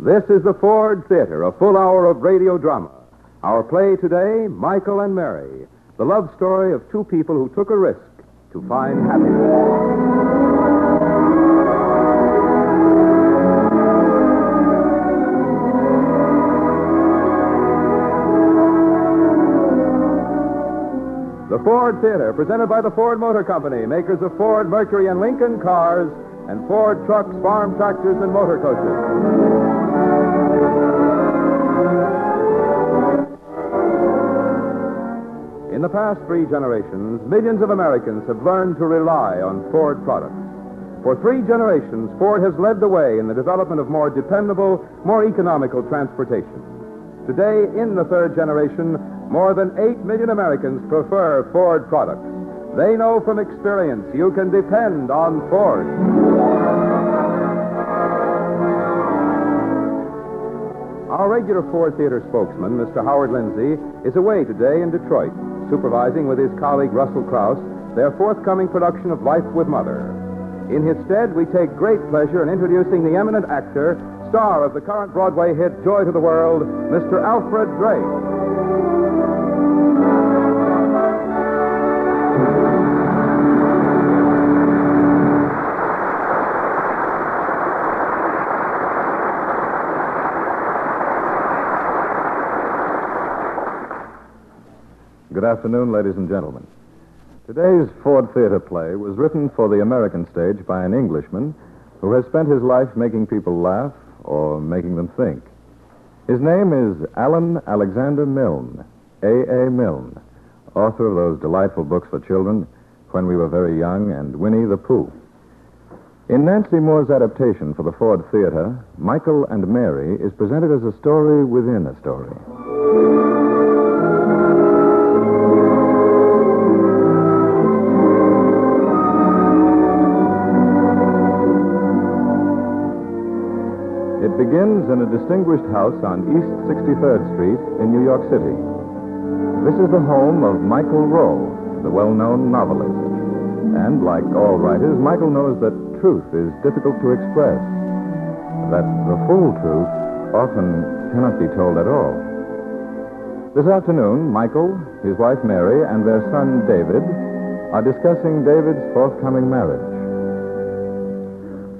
This is the Ford Theater, a full hour of radio drama. Our play today, Michael and Mary, the love story of two people who took a risk to find happiness. The Ford Theater, presented by the Ford Motor Company, makers of Ford, Mercury, and Lincoln cars, and Ford trucks, farm tractors, and motor coaches. In the past three generations, millions of Americans have learned to rely on Ford products. For three generations, Ford has led the way in the development of more dependable, more economical transportation. Today, in the third generation, more than 8 million Americans prefer Ford products. They know from experience you can depend on Ford. Our regular Ford Theater spokesman, Mr. Howard Lindsay, is away today in Detroit, supervising with his colleague Russell Crouse their forthcoming production of Life with Mother. In his stead, we take great pleasure in introducing the eminent actor, star of the current Broadway hit Joy to the World, Mr. Alfred Drake. Afternoon, ladies and gentlemen. Today's Ford Theater play was written for the American stage by an Englishman who has spent his life making people laugh or making them think. His name is Alan Alexander Milne, A.A. Milne, author of those delightful books for children, When We Were Very Young and Winnie the Pooh. In Nancy Moore's adaptation for the Ford Theater, Michael and Mary is presented as a story within a story. Begins in a distinguished house on East 63rd Street in New York City. This is the home of Michael Rowe, the well known novelist. And like all writers, Michael knows that truth is difficult to express, that the full truth often cannot be told at all. This afternoon, Michael, his wife Mary, and their son David are discussing David's forthcoming marriage.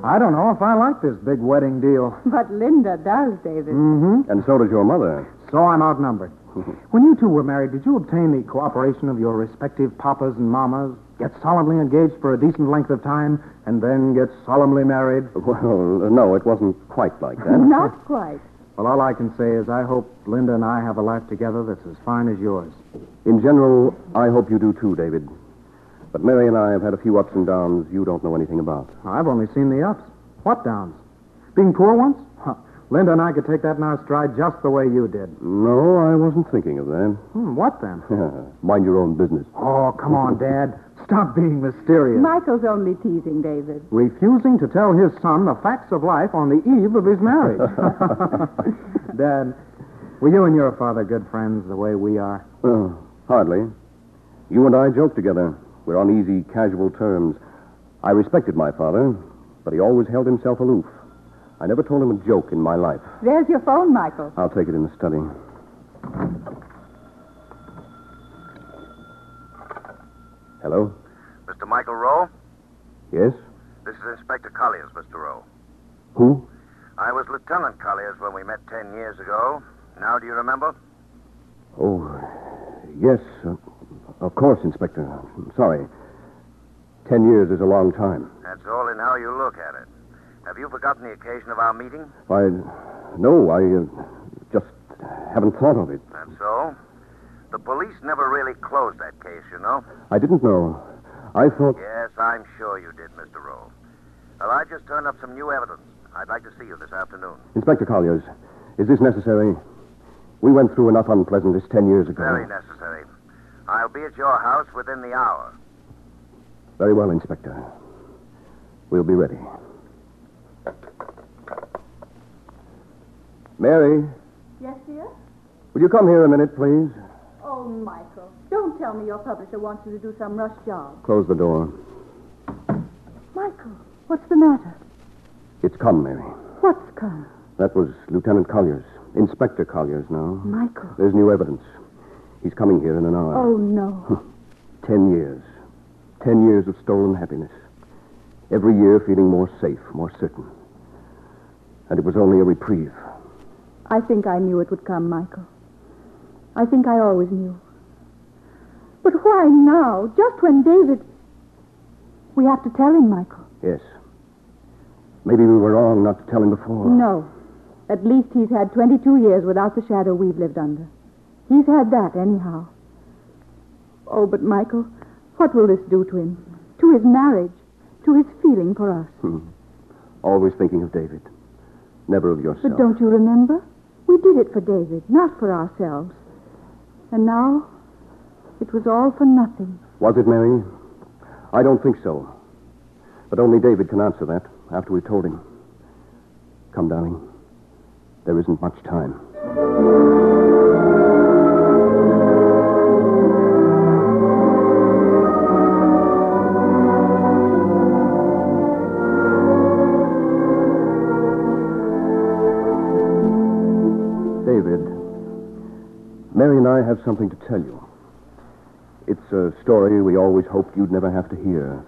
I don't know if I like this big wedding deal. But Linda does, David. Mm-hmm. And so does your mother. So I'm outnumbered. when you two were married, did you obtain the cooperation of your respective papas and mamas, get solemnly engaged for a decent length of time, and then get solemnly married? Well, no, it wasn't quite like that. Not quite. Well, all I can say is I hope Linda and I have a life together that's as fine as yours. In general, I hope you do too, David. But Mary and I have had a few ups and downs you don't know anything about. I've only seen the ups. What downs? Being poor once? Huh. Linda and I could take that in our stride just the way you did. No, I wasn't thinking of that. Hmm, what then? Mind your own business. Oh, come on, Dad. Stop being mysterious. Michael's only teasing David. Refusing to tell his son the facts of life on the eve of his marriage. Dad, were you and your father good friends the way we are? Uh, hardly. You and I joke together. We're on easy, casual terms. I respected my father, but he always held himself aloof. I never told him a joke in my life. There's your phone, Michael. I'll take it in the study. Hello? Mr. Michael Rowe? Yes? This is Inspector Colliers, Mr. Rowe. Who? I was Lieutenant Colliers when we met ten years ago. Now, do you remember? Oh, yes. Uh, Of course, Inspector. I'm sorry. Ten years is a long time. That's all in how you look at it. Have you forgotten the occasion of our meeting? Why, no, I uh, just haven't thought of it. That's so? The police never really closed that case, you know. I didn't know. I thought. Yes, I'm sure you did, Mr. Rowe. Well, I just turned up some new evidence. I'd like to see you this afternoon. Inspector Colliers, is this necessary? We went through enough unpleasantness ten years ago. Very necessary. I'll be at your house within the hour. Very well, Inspector. We'll be ready. Mary, Yes, dear? will you come here a minute, please? Oh, Michael. Don't tell me your publisher wants you to do some rush job. Close the door. Michael, what's the matter? It's come, Mary. What's come? That was Lieutenant Colliers. Inspector Colliers now. Michael. There's new evidence. He's coming here in an hour. Oh, no. Ten years. Ten years of stolen happiness. Every year feeling more safe, more certain. And it was only a reprieve. I think I knew it would come, Michael. I think I always knew. But why now? Just when David. We have to tell him, Michael. Yes. Maybe we were wrong not to tell him before. No. At least he's had 22 years without the shadow we've lived under. He's had that, anyhow. Oh, but Michael, what will this do to him? To his marriage? To his feeling for us? Hmm. Always thinking of David. Never of yourself. But don't you remember? We did it for David, not for ourselves. And now, it was all for nothing. Was it, Mary? I don't think so. But only David can answer that after we've told him. Come, darling. There isn't much time. Mary and I have something to tell you. It's a story we always hoped you'd never have to hear.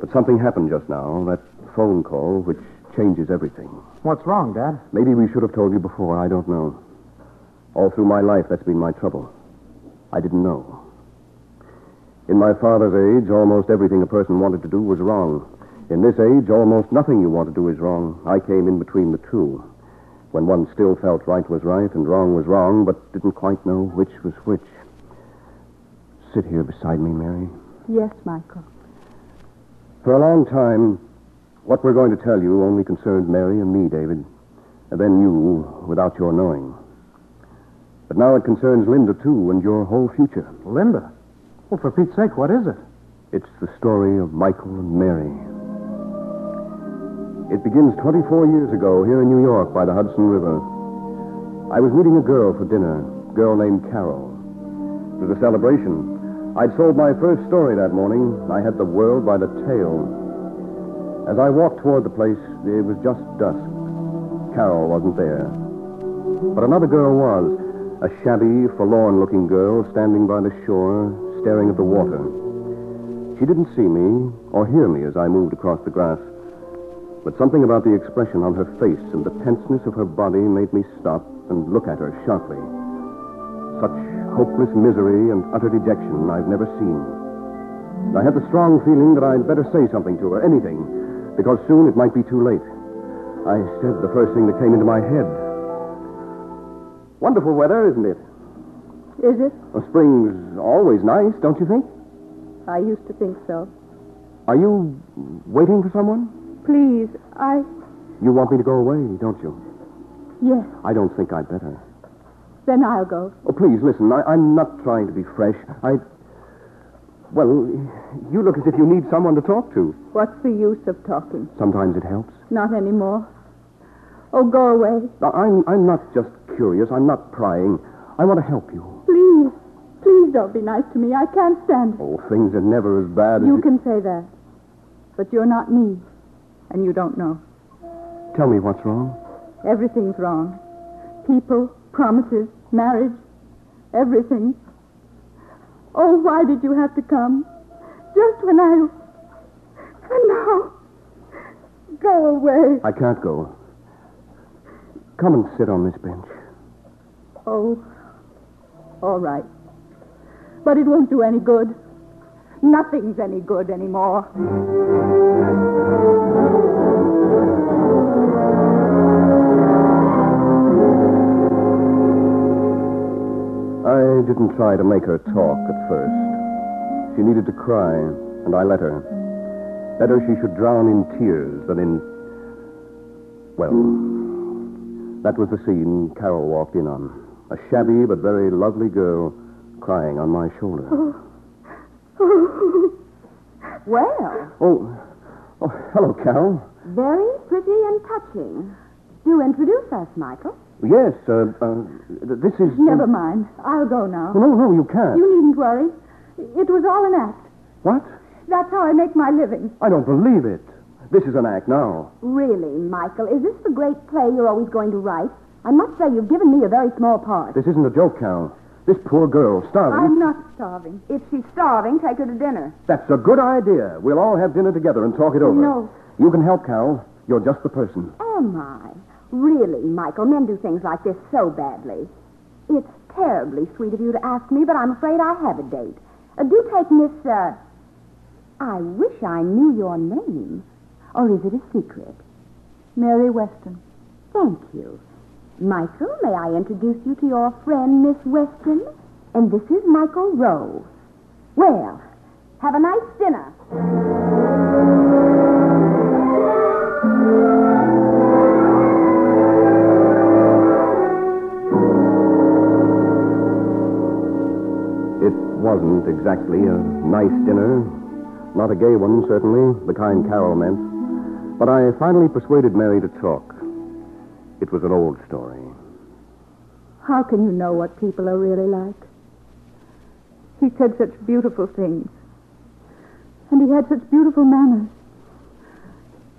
But something happened just now, that phone call, which changes everything. What's wrong, Dad? Maybe we should have told you before. I don't know. All through my life, that's been my trouble. I didn't know. In my father's age, almost everything a person wanted to do was wrong. In this age, almost nothing you want to do is wrong. I came in between the two. When one still felt right was right and wrong was wrong, but didn't quite know which was which. Sit here beside me, Mary. Yes, Michael. For a long time, what we're going to tell you only concerned Mary and me, David, and then you without your knowing. But now it concerns Linda, too, and your whole future. Linda. Well, for Pete's sake, what is it? It's the story of Michael and Mary. It begins 24 years ago here in New York by the Hudson River. I was meeting a girl for dinner, a girl named Carol. It was a celebration. I'd sold my first story that morning. I had the world by the tail. As I walked toward the place, it was just dusk. Carol wasn't there. But another girl was. A shabby, forlorn looking girl standing by the shore, staring at the water. She didn't see me or hear me as I moved across the grass. But something about the expression on her face and the tenseness of her body made me stop and look at her sharply. Such hopeless misery and utter dejection I've never seen. I had the strong feeling that I'd better say something to her, anything, because soon it might be too late. I said the first thing that came into my head. Wonderful weather, isn't it? Is it? Well, spring's always nice, don't you think? I used to think so. Are you waiting for someone? Please, I. You want me to go away, don't you? Yes, I don't think I'd better. then I'll go. Oh, please, listen. I, I'm not trying to be fresh. I. Well, you look as if you need someone to talk to. What's the use of talking? Sometimes it helps. Not anymore. Oh, go away. I'm, I'm not just curious. I'm not prying. I want to help you. Please. Please don't be nice to me. I can't stand it. Oh, things are never as bad as You can say that. But you're not me. And you don't know. Tell me what's wrong. Everything's wrong. People, promises, marriage, everything. Oh, why did you have to come? Just when I. And now. Go away. I can't go. Come and sit on this bench. Oh. All right. But it won't do any good. Nothing's any good anymore. I didn't try to make her talk at first. She needed to cry, and I let her. Better she should drown in tears than in. Well, that was the scene Carol walked in on. A shabby but very lovely girl crying on my shoulder. Oh. Well, Oh, oh hello, Carol. very pretty and touching. Do introduce us, Michael. Yes, uh, uh, this is. uh, Never mind. I'll go now. No, no, you can't. You needn't worry. It was all an act. What? That's how I make my living. I don't believe it. This is an act now. Really, Michael, is this the great play you're always going to write? I must say you've given me a very small part. This isn't a joke, Carol. This poor girl, starving. I'm not starving. If she's starving, take her to dinner. That's a good idea. We'll all have dinner together and talk it over. No. You can help, Carol. You're just the person. Am I? Really, Michael, men do things like this so badly. It's terribly sweet of you to ask me, but I'm afraid I have a date. Uh, do take Miss, uh... I wish I knew your name. Or is it a secret? Mary Weston. Thank you. Michael, may I introduce you to your friend, Miss Weston? And this is Michael Rowe. Well, have a nice dinner. Wasn't exactly a nice dinner. Not a gay one, certainly, the kind Carol meant. But I finally persuaded Mary to talk. It was an old story. How can you know what people are really like? He said such beautiful things. And he had such beautiful manners.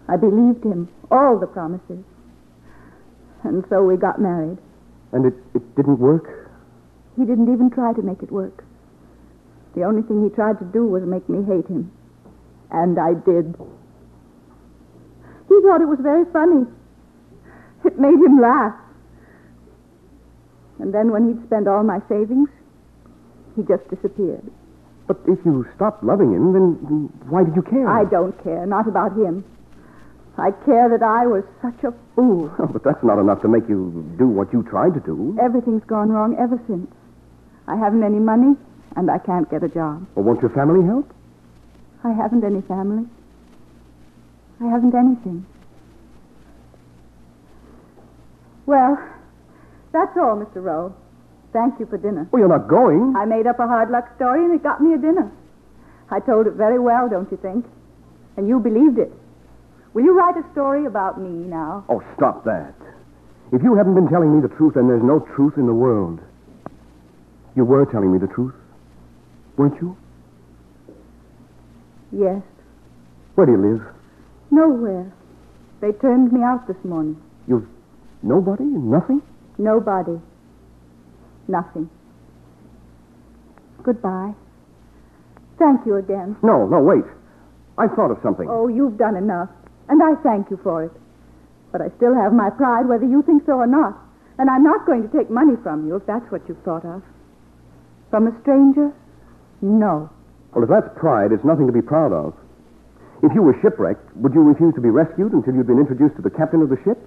I believed him, all the promises. And so we got married. And it, it didn't work? He didn't even try to make it work. The only thing he tried to do was make me hate him. And I did. He thought it was very funny. It made him laugh. And then when he'd spent all my savings, he just disappeared. But if you stopped loving him, then why did you care? I don't care, not about him. I care that I was such a fool. Oh, but that's not enough to make you do what you tried to do. Everything's gone wrong ever since. I haven't any money, and I can't get a job. Well, won't your family help? I haven't any family. I haven't anything. Well, that's all, Mr. Rowe. Thank you for dinner. Well, you're not going. I made up a hard luck story, and it got me a dinner. I told it very well, don't you think? And you believed it. Will you write a story about me now? Oh, stop that. If you haven't been telling me the truth, then there's no truth in the world. You were telling me the truth, weren't you? Yes. Where do you live? Nowhere. They turned me out this morning. You've nobody, nothing? Nobody. Nothing. Goodbye. Thank you again. No, no, wait. I thought of something. Oh, you've done enough. And I thank you for it. But I still have my pride, whether you think so or not. And I'm not going to take money from you if that's what you've thought of. From a stranger? No. Well, if that's pride, it's nothing to be proud of. If you were shipwrecked, would you refuse to be rescued until you'd been introduced to the captain of the ship?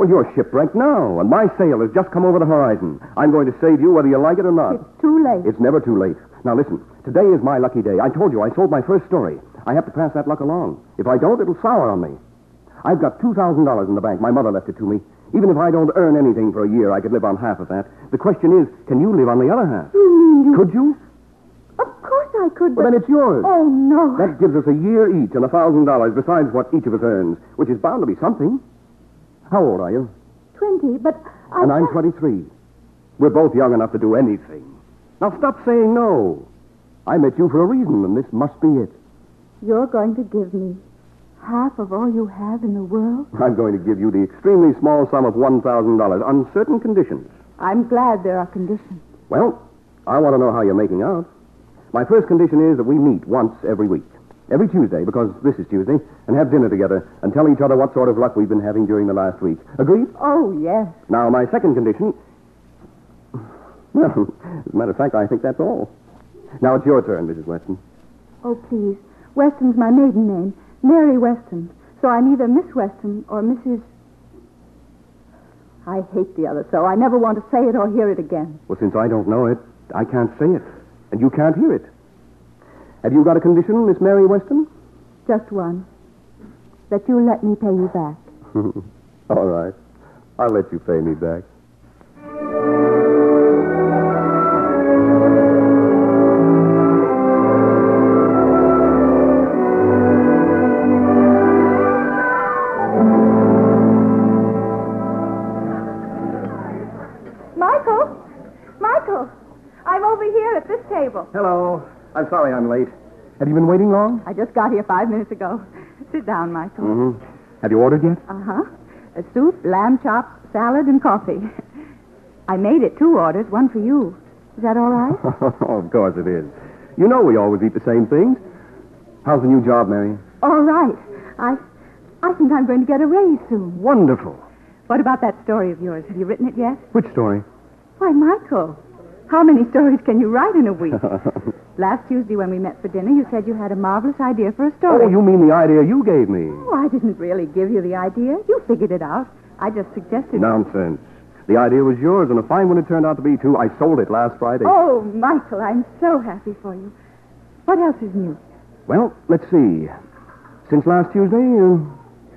Well, you're shipwrecked now, and my sail has just come over the horizon. I'm going to save you whether you like it or not. It's too late. It's never too late. Now, listen. Today is my lucky day. I told you I sold my first story. I have to pass that luck along. If I don't, it'll sour on me. I've got $2,000 in the bank. My mother left it to me. Even if I don't earn anything for a year, I could live on half of that. The question is, can you live on the other half? You mean you... Could you? Of course I could, but... Well, then it's yours. Oh, no. That gives us a year each and a thousand dollars besides what each of us earns, which is bound to be something. How old are you? Twenty, but I... Uh, and I'm 23. We're both young enough to do anything. Now stop saying no. I met you for a reason, and this must be it. You're going to give me half of all you have in the world? I'm going to give you the extremely small sum of $1,000 on certain conditions. I'm glad there are conditions. Well, I want to know how you're making out. My first condition is that we meet once every week. Every Tuesday, because this is Tuesday, and have dinner together and tell each other what sort of luck we've been having during the last week. Agreed? Oh, yes. Now, my second condition. Well, as a matter of fact, I think that's all. Now it's your turn, Mrs. Weston. Oh, please. Weston's my maiden name. Mary Weston. So I'm either Miss Weston or Mrs. I hate the other so. I never want to say it or hear it again. Well, since I don't know it, I can't say it, and you can't hear it. Have you got a condition, Miss Mary Weston? Just one. That you let me pay you back. All right. I'll let you pay me back. I'm sorry I'm late. Have you been waiting long? I just got here five minutes ago. Sit down, Michael. Mm-hmm. Have you ordered yet? Uh-huh. A soup, lamb chops, salad, and coffee. I made it two orders, one for you. Is that all right? of course it is. You know we always eat the same things. How's the new job, Mary? all right. I I think I'm going to get a raise soon. Wonderful. What about that story of yours? Have you written it yet? Which story? Why, Michael, how many stories can you write in a week? Last Tuesday when we met for dinner, you said you had a marvelous idea for a story. oh, you mean the idea you gave me? Oh, I didn't really give you the idea. You figured it out. I just suggested. Nonsense. The idea was yours, and a fine one it turned out to be, too. I sold it last Friday. Oh, Michael, I'm so happy for you. What else is new? Well, let's see. Since last Tuesday, uh,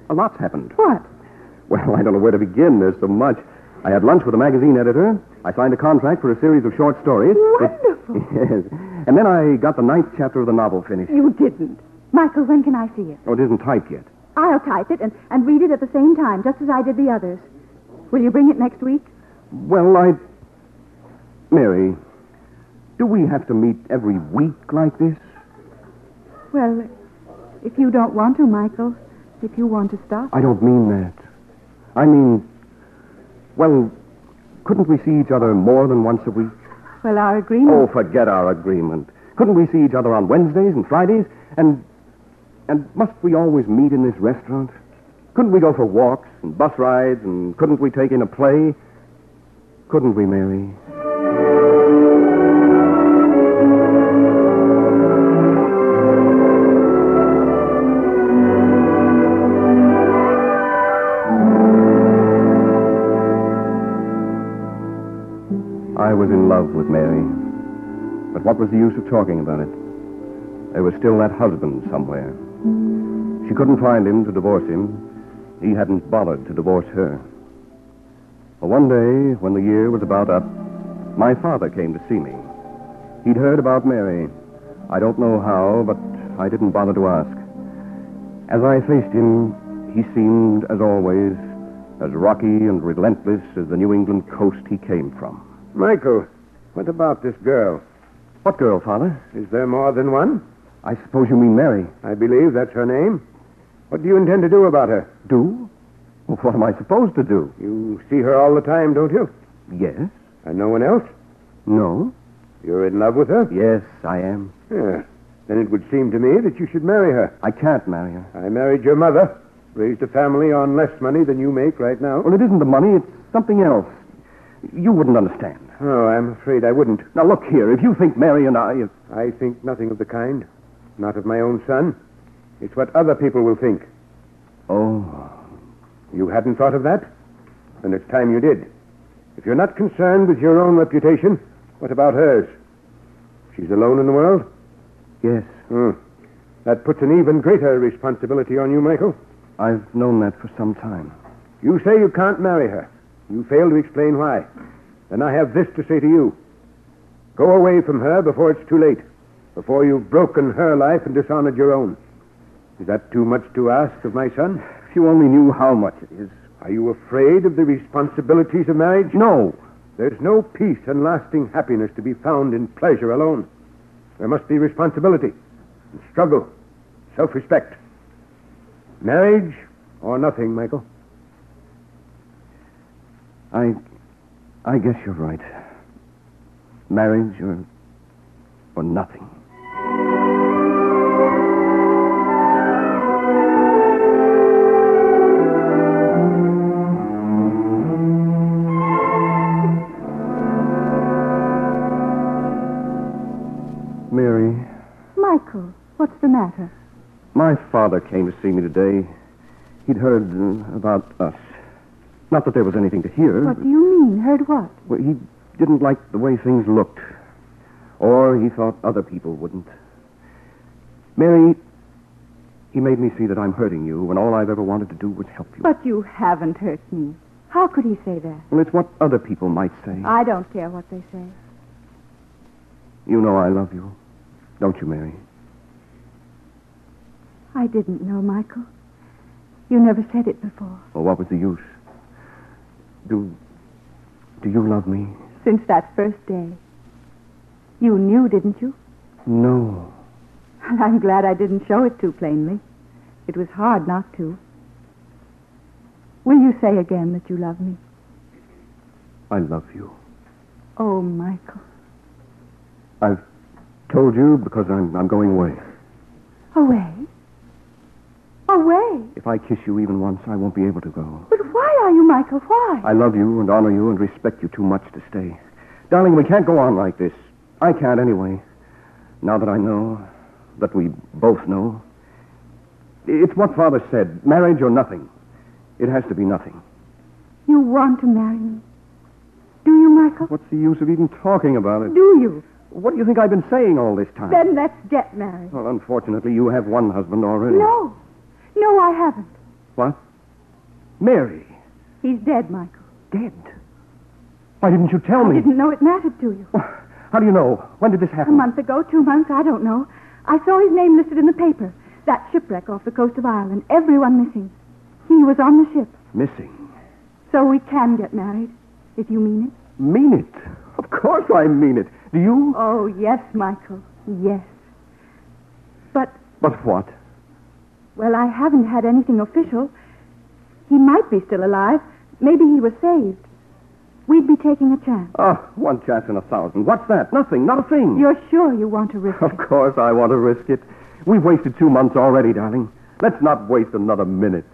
a lot's happened. What? Well, I don't know where to begin. There's so much. I had lunch with a magazine editor. I signed a contract for a series of short stories. Wonderful. yes. And then I got the ninth chapter of the novel finished. You didn't. Michael, when can I see it? Oh, it isn't typed yet. I'll type it and, and read it at the same time, just as I did the others. Will you bring it next week? Well, I. Mary, do we have to meet every week like this? Well, if you don't want to, Michael, if you want to stop. I don't mean that. I mean, well, couldn't we see each other more than once a week? Well, our agreement. Oh, forget our agreement. Couldn't we see each other on Wednesdays and Fridays? And and must we always meet in this restaurant? Couldn't we go for walks and bus rides and couldn't we take in a play? Couldn't we, Mary? I was in love with Mary. But what was the use of talking about it? There was still that husband somewhere. She couldn't find him to divorce him. He hadn't bothered to divorce her. Well, one day, when the year was about up, my father came to see me. He'd heard about Mary. I don't know how, but I didn't bother to ask. As I faced him, he seemed, as always, as rocky and relentless as the New England coast he came from. Michael, what about this girl? What girl, Father? Is there more than one? I suppose you mean Mary. I believe that's her name. What do you intend to do about her? Do? Well, what am I supposed to do? You see her all the time, don't you? Yes. And no one else? No. You're in love with her? Yes, I am. Yeah. Then it would seem to me that you should marry her. I can't marry her. I married your mother, raised a family on less money than you make right now. Well, it isn't the money, it's something else. You wouldn't understand. Oh, I'm afraid I wouldn't. Now, look here. If you think Mary and I. If... I think nothing of the kind. Not of my own son. It's what other people will think. Oh. You hadn't thought of that? Then it's time you did. If you're not concerned with your own reputation, what about hers? She's alone in the world? Yes. Hmm. That puts an even greater responsibility on you, Michael. I've known that for some time. You say you can't marry her. You fail to explain why. Then I have this to say to you. Go away from her before it's too late, before you've broken her life and dishonored your own. Is that too much to ask of my son? If you only knew how much it is. Are you afraid of the responsibilities of marriage? No. There's no peace and lasting happiness to be found in pleasure alone. There must be responsibility and struggle, self respect. Marriage or nothing, Michael. I. I guess you're right. Marriage or. or nothing. Mary, Michael, what's the matter? my father came to see me today. He'd heard uh, about us. Not that there was anything to hear. What do you mean? Heard what? Well, he didn't like the way things looked. Or he thought other people wouldn't. Mary, he made me see that I'm hurting you when all I've ever wanted to do was help you. But you haven't hurt me. How could he say that? Well, it's what other people might say. I don't care what they say. You know I love you. Don't you, Mary? I didn't know, Michael. You never said it before. Well, what was the use? Do. Do you love me? Since that first day. You knew, didn't you? No. And I'm glad I didn't show it too plainly. It was hard not to. Will you say again that you love me? I love you. Oh, Michael. I've told you because I'm, I'm going away. Away? Away? If I kiss you even once, I won't be able to go. But why are you, Michael? Why? I love you and honor you and respect you too much to stay. Darling, we can't go on like this. I can't anyway. Now that I know, that we both know. It's what Father said marriage or nothing. It has to be nothing. You want to marry me? Do you, Michael? What's the use of even talking about it? Do you? What do you think I've been saying all this time? Then let's get married. Well, unfortunately, you have one husband already. No. No, I haven't. What? Mary. He's dead, Michael. Dead. Why didn't you tell me? I didn't know it mattered to you. How do you know? When did this happen? A month ago, two months, I don't know. I saw his name listed in the paper. That shipwreck off the coast of Ireland. Everyone missing. He was on the ship. Missing. So we can get married, if you mean it. Mean it. Of course I mean it. Do you? Oh, yes, Michael. Yes. But, But what? Well, I haven't had anything official. He might be still alive. Maybe he was saved. We'd be taking a chance. Oh, one chance in a thousand. What's that? Nothing. Not a thing. You're sure you want to risk it? Of course I want to risk it. We've wasted two months already, darling. Let's not waste another minute.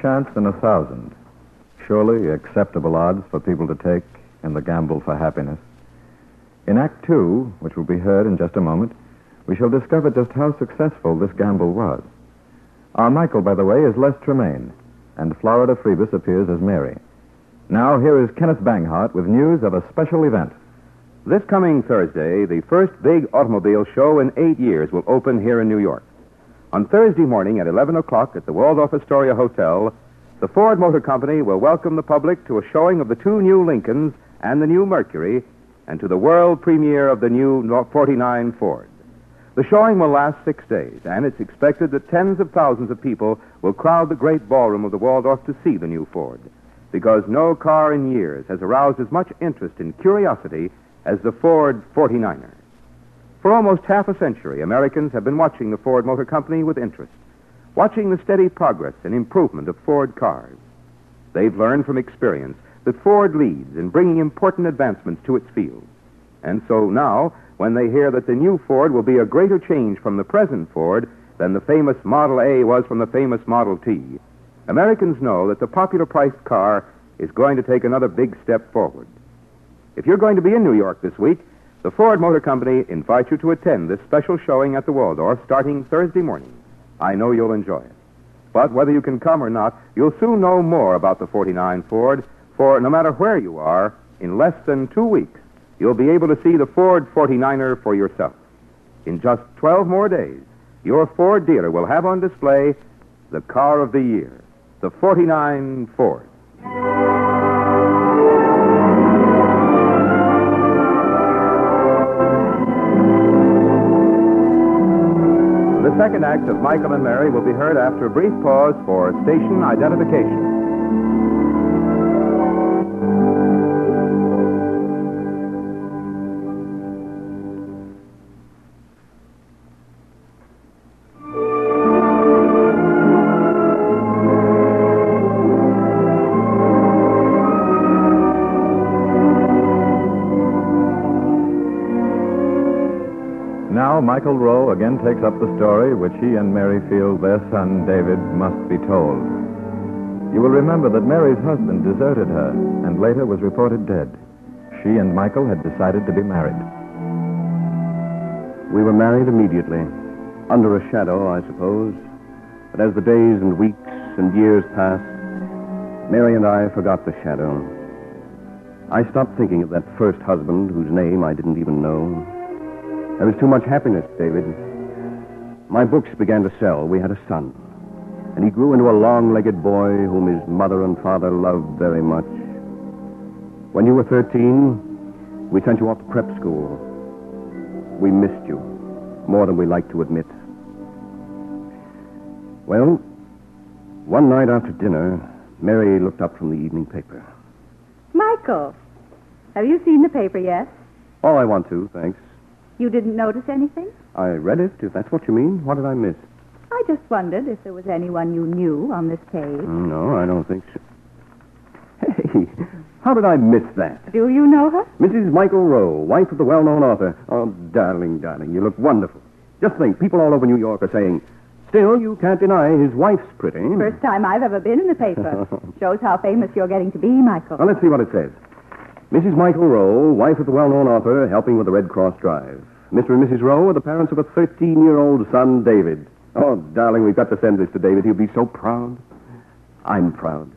Chance in a thousand. Surely acceptable odds for people to take in the gamble for happiness. In Act Two, which will be heard in just a moment, we shall discover just how successful this gamble was. Our Michael, by the way, is Les Tremayne, and Florida Friebus appears as Mary. Now, here is Kenneth Banghart with news of a special event. This coming Thursday, the first big automobile show in eight years will open here in New York. On Thursday morning at 11 o'clock at the Waldorf Astoria Hotel, the Ford Motor Company will welcome the public to a showing of the two new Lincolns and the new Mercury, and to the world premiere of the new 49 Ford. The showing will last six days, and it's expected that tens of thousands of people will crowd the great ballroom of the Waldorf to see the new Ford, because no car in years has aroused as much interest and curiosity as the Ford 49er. For almost half a century, Americans have been watching the Ford Motor Company with interest, watching the steady progress and improvement of Ford cars. They've learned from experience that Ford leads in bringing important advancements to its field. And so now, when they hear that the new Ford will be a greater change from the present Ford than the famous Model A was from the famous Model T, Americans know that the popular priced car is going to take another big step forward. If you're going to be in New York this week, the Ford Motor Company invites you to attend this special showing at the Waldorf starting Thursday morning. I know you'll enjoy it. But whether you can come or not, you'll soon know more about the 49 Ford, for no matter where you are, in less than two weeks, you'll be able to see the Ford 49er for yourself. In just 12 more days, your Ford dealer will have on display the car of the year, the 49 Ford. Second act of Michael and Mary will be heard after a brief pause for station identification. Michael Rowe again takes up the story which he and Mary feel their son David must be told. You will remember that Mary's husband deserted her and later was reported dead. She and Michael had decided to be married. We were married immediately. Under a shadow, I suppose. But as the days and weeks and years passed, Mary and I forgot the shadow. I stopped thinking of that first husband whose name I didn't even know. There was too much happiness, David. My books began to sell. We had a son. And he grew into a long legged boy whom his mother and father loved very much. When you were 13, we sent you off to prep school. We missed you more than we like to admit. Well, one night after dinner, Mary looked up from the evening paper. Michael, have you seen the paper yet? Oh, I want to, thanks. You didn't notice anything? I read it, if that's what you mean. What did I miss? I just wondered if there was anyone you knew on this page. Mm, No, I don't think so. Hey, how did I miss that? Do you know her? Mrs. Michael Rowe, wife of the well-known author. Oh, darling, darling, you look wonderful. Just think, people all over New York are saying, still, you can't deny his wife's pretty. First time I've ever been in the paper. Shows how famous you're getting to be, Michael. Well, let's see what it says. Mrs. Michael Rowe, wife of the well-known author, helping with the Red Cross drive. Mr. and Mrs. Rowe are the parents of a 13-year-old son, David. Oh, darling, we've got to send this to David. He'll be so proud. I'm proud.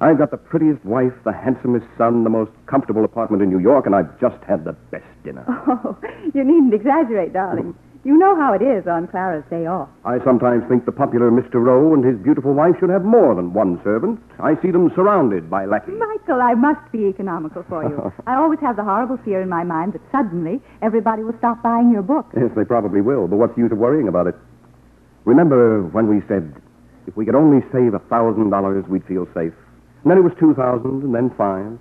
I've got the prettiest wife, the handsomest son, the most comfortable apartment in New York, and I've just had the best dinner. Oh, you needn't exaggerate, darling. You know how it is on Clara's day off. I sometimes think the popular Mr. Rowe and his beautiful wife should have more than one servant. I see them surrounded by lackeys. Michael, I must be economical for you. I always have the horrible fear in my mind that suddenly everybody will stop buying your book. Yes, they probably will, but what's the use of worrying about it? Remember when we said if we could only save a thousand dollars, we'd feel safe. And then it was two thousand, and then five.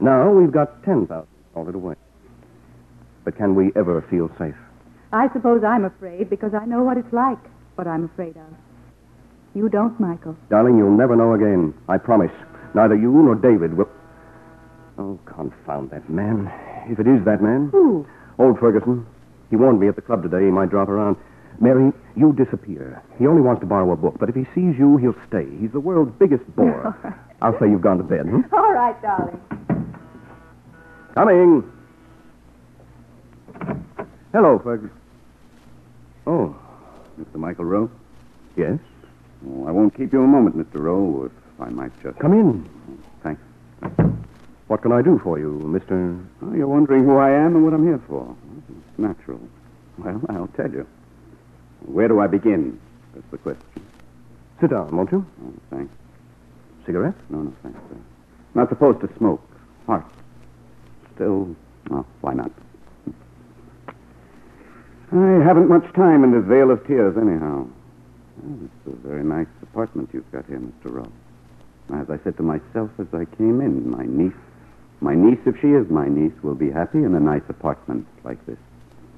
Now we've got ten thousand all it away. But can we ever feel safe? I suppose I'm afraid because I know what it's like, what I'm afraid of. You don't, Michael. Darling, you'll never know again. I promise. Neither you nor David will. Oh, confound that man. If it is that man. Who? Old Ferguson. He warned me at the club today he might drop around. Mary, you disappear. He only wants to borrow a book, but if he sees you, he'll stay. He's the world's biggest bore. I'll say you've gone to bed, hmm? All right, darling. Coming. Hello, Ferguson. Oh, Mr. Michael Rowe? yes. Oh, I won't keep you a moment, Mr. Rowe, if I might just. Come in. Thanks. What can I do for you, Mr. Oh, you're wondering who I am and what I'm here for. It's natural. Well, I'll tell you. Where do I begin? That's the question. Sit down, won't you? Oh, thanks. Cigarette? No, no, thanks, sir. Not supposed to smoke. Heart. Still, well, why not? I haven't much time in this vale of tears, anyhow. Well, it's a very nice apartment you've got here, Mr. Rowe. As I said to myself as I came in, my niece, my niece, if she is my niece, will be happy in a nice apartment like this.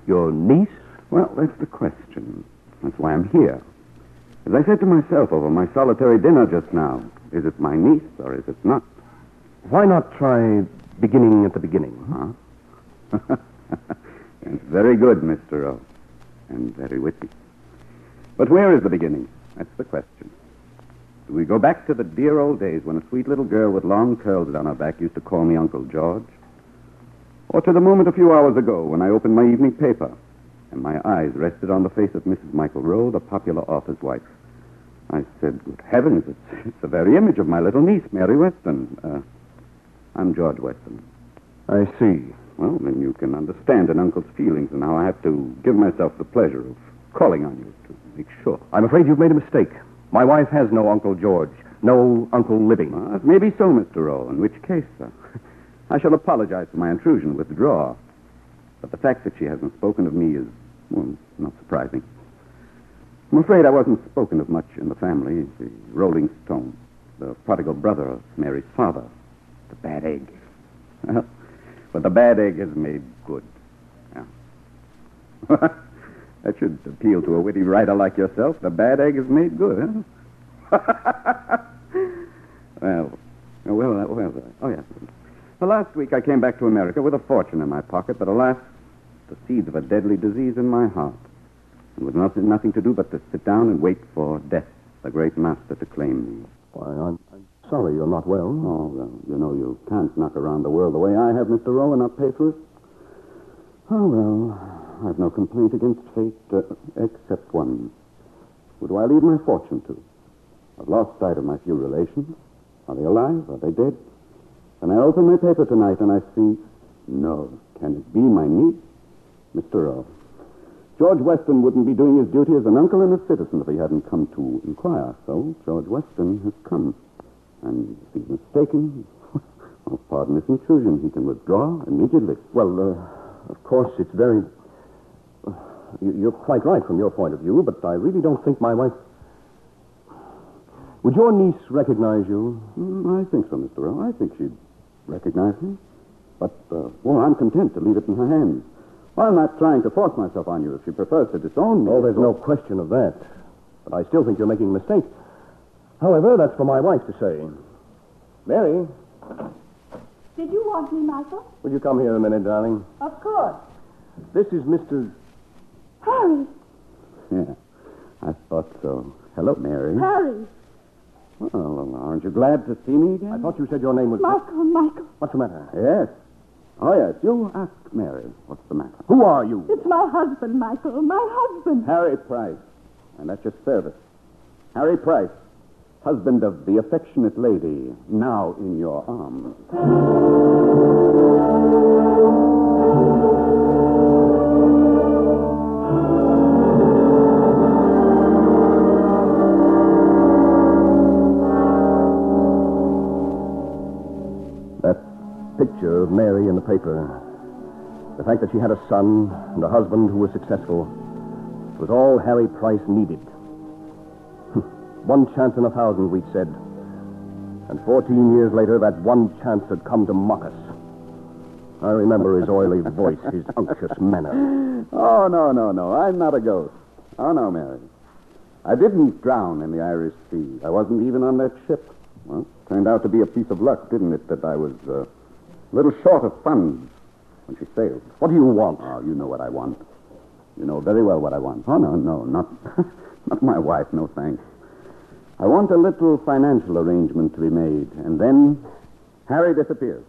Your niece? Well, that's the question. That's why I'm here. As I said to myself over my solitary dinner just now, is it my niece or is it not? Why not try beginning at the beginning? Huh? That's very good, Mr. Rowe. And very witty. But where is the beginning? That's the question. Do we go back to the dear old days when a sweet little girl with long curls down her back used to call me Uncle George? Or to the moment a few hours ago when I opened my evening paper and my eyes rested on the face of Mrs. Michael Rowe, the popular author's wife? I said, Good heavens, it's, it's the very image of my little niece, Mary Weston. Uh, I'm George Weston. I see. Well, then you can understand an uncle's feelings and how I have to give myself the pleasure of calling on you to make sure. I'm afraid you've made a mistake. My wife has no Uncle George, no uncle living. Well, it may be so, Mr. Rowe, in which case uh, I shall apologize for my intrusion and withdraw. But the fact that she hasn't spoken of me is, well, not surprising. I'm afraid I wasn't spoken of much in the family. The Rolling Stone, the prodigal brother of Mary's father, the bad egg. Well, but the bad egg has made good. Yeah. that should appeal to a witty writer like yourself. The bad egg has made good, huh? well, well, well, oh, yes. Well, last week I came back to America with a fortune in my pocket, but alas, the seeds of a deadly disease in my heart. And with nothing, nothing to do but to sit down and wait for death, the great master, to claim me. Why, I'm, I'm sorry you're not well. Oh, well, you know, you can't knock around the world the way I have, Mr. Rowe, and not pay for it. Oh, well, I've no complaint against fate, uh, except one. Who do I leave my fortune to? I've lost sight of my few relations. Are they alive? Are they dead? And I open my paper tonight and I see, no, can it be my niece? Mr. Rowe, George Weston wouldn't be doing his duty as an uncle and a citizen if he hadn't come to inquire. So George Weston has come. And if he's mistaken, well, pardon this intrusion. He can withdraw immediately. Well, uh, of course, it's very. uh, you- You're quite right from your point of view, but I really don't think my wife. Would your niece recognize you? Mm, I think so, Mr. Rowe. I think she'd recognize me. But, uh, well, I'm content to leave it in her hands. I'm not trying to force myself on you. If she prefers to disown me. Oh, there's no question of that. But I still think you're making a mistake. However, that's for my wife to say. Mary, Did you want me, Michael? will you come here a minute, darling? Of course. This is Mr. Harry. Yeah, I thought so. Hello, Mary. Harry. Well, aren't you glad to see me again? I thought you said your name was. Michael, Michael. What's the matter? Yes. Oh, yes. You ask Mary what's the matter. Who are you? It's my husband, Michael. My husband. Harry Price. And at your service. Harry Price, husband of the affectionate lady, now in your arms. That picture of Mary in the paper. The fact that she had a son and a husband who was successful was all Harry Price needed. One chance in a thousand, we'd said. And 14 years later, that one chance had come to mock us. I remember his oily voice, his unctuous manner. Oh, no, no, no. I'm not a ghost. Oh, no, Mary. I didn't drown in the Irish Sea. I wasn't even on that ship. Well, turned out to be a piece of luck, didn't it, that I was uh, a little short of funds when she sailed. What do you want? Oh, you know what I want. You know very well what I want. Oh, no, no, not, not my wife, no thanks. I want a little financial arrangement to be made, and then Harry disappears.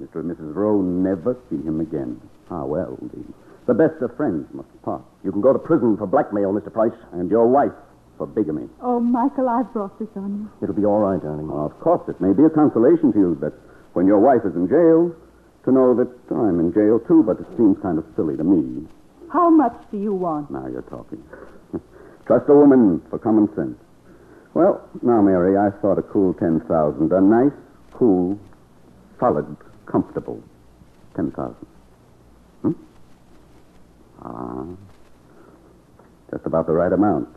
Mr. and Mrs. Rowe never see him again. Ah, well, the, the best of friends must part. You can go to prison for blackmail, Mr. Price. And your wife for bigamy. Oh, Michael, I've brought this on you. It'll be all right, darling. Of course, it may be a consolation to you that when your wife is in jail, to know that I'm in jail too, but it seems kind of silly to me. How much do you want? Now you're talking. Trust a woman for common sense. Well, now, Mary, I thought a cool 10,000. A nice, cool, solid, comfortable 10,000. Hmm? Ah. Just about the right amount.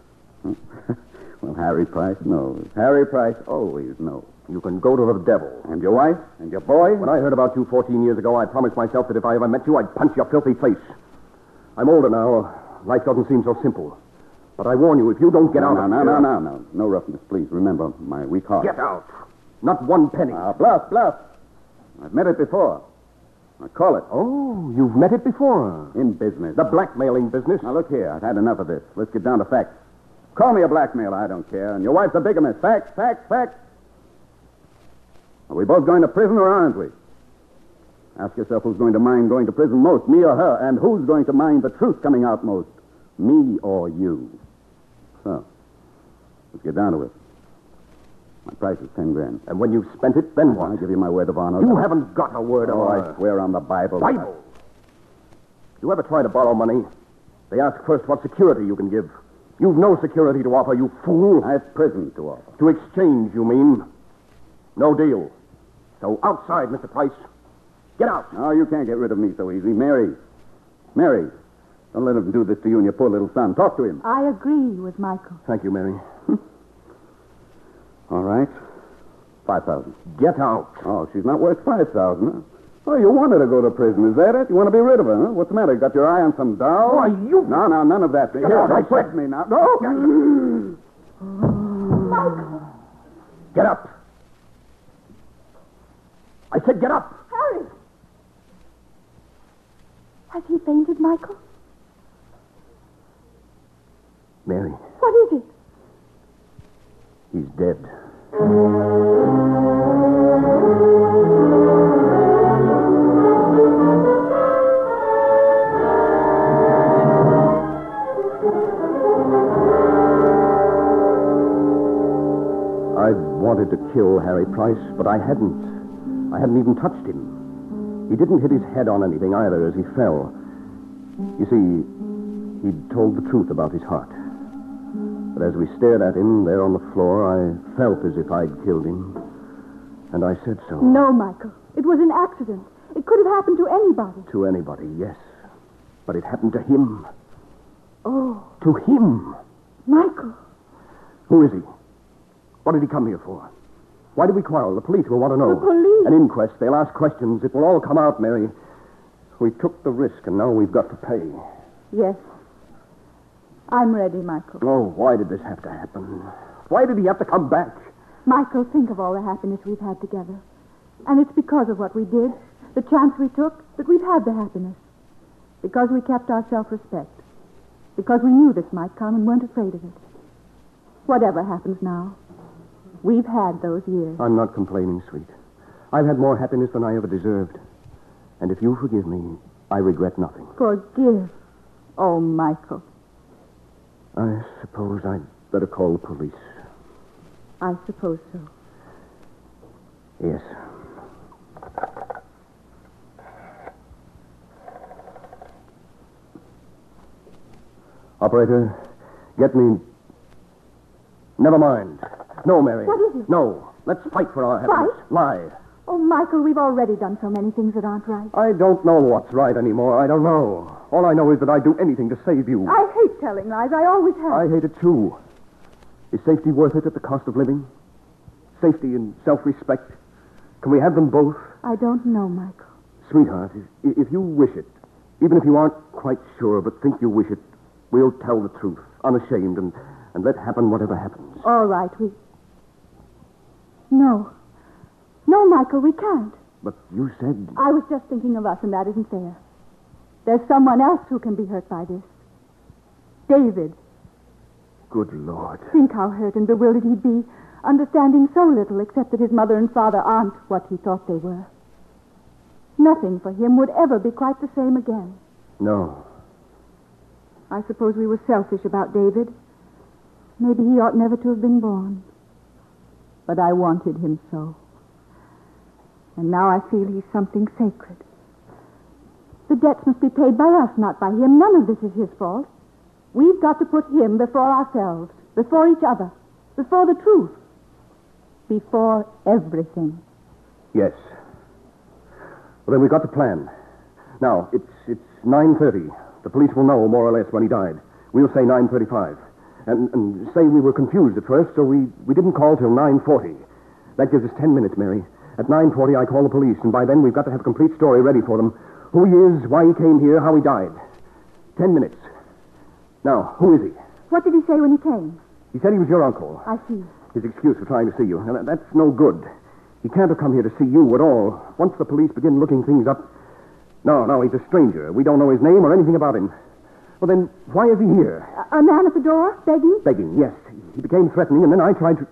Hmm? well, Harry Price knows. Harry Price always knows. You can go to the devil. And your wife? And your boy? When I heard about you 14 years ago, I promised myself that if I ever met you, I'd punch your filthy face. I'm older now. Life doesn't seem so simple. But I warn you, if you don't get no, out no, of no, here... no, no, no. No roughness, please. Remember my weak heart. Get out. Not one penny. Ah, bluff, bluff. I've met it before. I call it. Oh, you've met it before. In business. The blackmailing business. Now, look here. I've had enough of this. Let's get down to facts. Call me a blackmailer. I don't care. And your wife's a bigamist. Facts, facts, facts. Are we both going to prison or aren't we? Ask yourself who's going to mind going to prison most, me or her, and who's going to mind the truth coming out most, me or you. So, let's get down to it. My price is ten grand. And when you've spent it, then what? I give you my word of honor. You haven't got a word of Oh, I swear on the Bible. Bible. You ever try to borrow money? They ask first what security you can give. You've no security to offer, you fool. I have prison to offer. To exchange, you mean? No deal. So outside, Mr. Price. Get out. No, you can't get rid of me so easy. Mary. Mary. Don't let him do this to you and your poor little son. Talk to him. I agree with Michael. Thank you, Mary. All right. Five thousand. Get out. Oh, she's not worth five thousand, huh? Oh, you want her to go to prison, is that it? You want to be rid of her, huh? What's the matter? You got your eye on some doll? Why, you- No, no, none of that. Here, out, I don't said. touch me now. No! Michael! Get up. I said get up. Harry! Has he fainted, Michael? Mary, What is it? he's dead. I'd wanted to kill Harry Price, but I hadn't. I hadn't even touched him. He didn't hit his head on anything either as he fell. You see, He'd told the truth about his heart. As we stared at him there on the floor, I felt as if I'd killed him. And I said so. No, Michael. It was an accident. It could have happened to anybody. To anybody, yes. But it happened to him. Oh, To him. Michael. Who is he? What did he come here for? Why did we quarrel? The police will want to know. The police? An inquest. They'll ask questions. It will all come out, Mary. We took the risk, and now we've got to pay. Yes. I'm ready, Michael. Oh, why did this have to happen? Why did he have to come back? Michael, think of all the happiness we've had together. And it's because of what we did, the chance we took, that we've had the happiness. Because we kept our self respect. Because we knew this might come and weren't afraid of it. Whatever happens now, we've had those years. I'm not complaining, sweet. I've had more happiness than I ever deserved. And if you forgive me, I regret nothing. Forgive. Oh, Michael. I suppose I'd better call the police. I suppose so. Yes. Operator, get me. Never mind. No, Mary. What is it? No. Let's fight for our happiness. Lie. Oh, Michael, we've already done so many things that aren't right. I don't know what's right anymore. I don't know. All I know is that I'd do anything to save you. I hate telling lies. I always have. I hate it too. Is safety worth it at the cost of living? Safety and self respect? Can we have them both? I don't know, Michael. Sweetheart, if, if you wish it, even if you aren't quite sure but think you wish it, we'll tell the truth, unashamed, and, and let happen whatever happens. All right, we. No. No, Michael, we can't. But you said. I was just thinking of us, and that isn't fair. There's someone else who can be hurt by this. David. Good Lord. Think how hurt and bewildered he'd be, understanding so little except that his mother and father aren't what he thought they were. Nothing for him would ever be quite the same again. No. I suppose we were selfish about David. Maybe he ought never to have been born. But I wanted him so. And now I feel he's something sacred. The debts must be paid by us, not by him. None of this is his fault. We've got to put him before ourselves, before each other, before the truth, before everything. Yes. Well, then we've got the plan. Now, it's it's 9.30. The police will know more or less when he died. We'll say 9.35. And, and say we were confused at first, so we, we didn't call till 9.40. That gives us 10 minutes, Mary. At 9.40, I call the police, and by then we've got to have a complete story ready for them. Who he is, why he came here, how he died. Ten minutes. Now, who is he? What did he say when he came? He said he was your uncle. I see. His excuse for trying to see you. Now, that's no good. He can't have come here to see you at all. Once the police begin looking things up. No, no, he's a stranger. We don't know his name or anything about him. Well, then, why is he here? A, a man at the door, begging? Begging, yes. He became threatening, and then I tried to.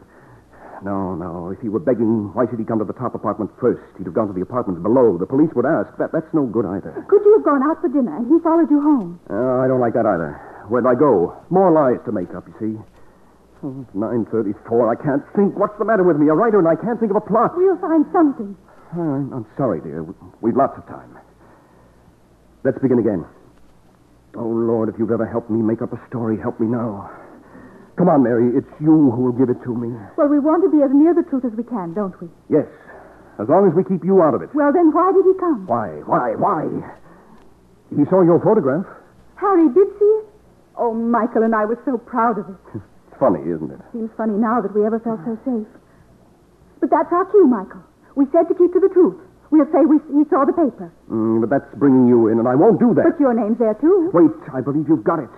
No, no. If he were begging, why should he come to the top apartment first? He'd have gone to the apartments below. The police would ask. That, that's no good either. Could you have gone out for dinner and he followed you home? Uh, I don't like that either. Where'd I go? More lies to make up, you see. Oh, it's 9.34. I can't think. What's the matter with me? A writer, and I can't think of a plot. We'll find something. Uh, I'm sorry, dear. We- We've lots of time. Let's begin again. Oh, Lord, if you've ever helped me make up a story, help me now. Come on, Mary. It's you who will give it to me. Well, we want to be as near the truth as we can, don't we? Yes. As long as we keep you out of it. Well, then why did he come? Why? Why? Why? He saw your photograph. Harry did see it? Oh, Michael and I were so proud of it. It's funny, isn't it? Seems funny now that we ever felt so safe. But that's our cue, Michael. We said to keep to the truth. We'll say we, he saw the paper. Mm, but that's bringing you in, and I won't do that. But your name's there, too. Wait, I believe you've got it.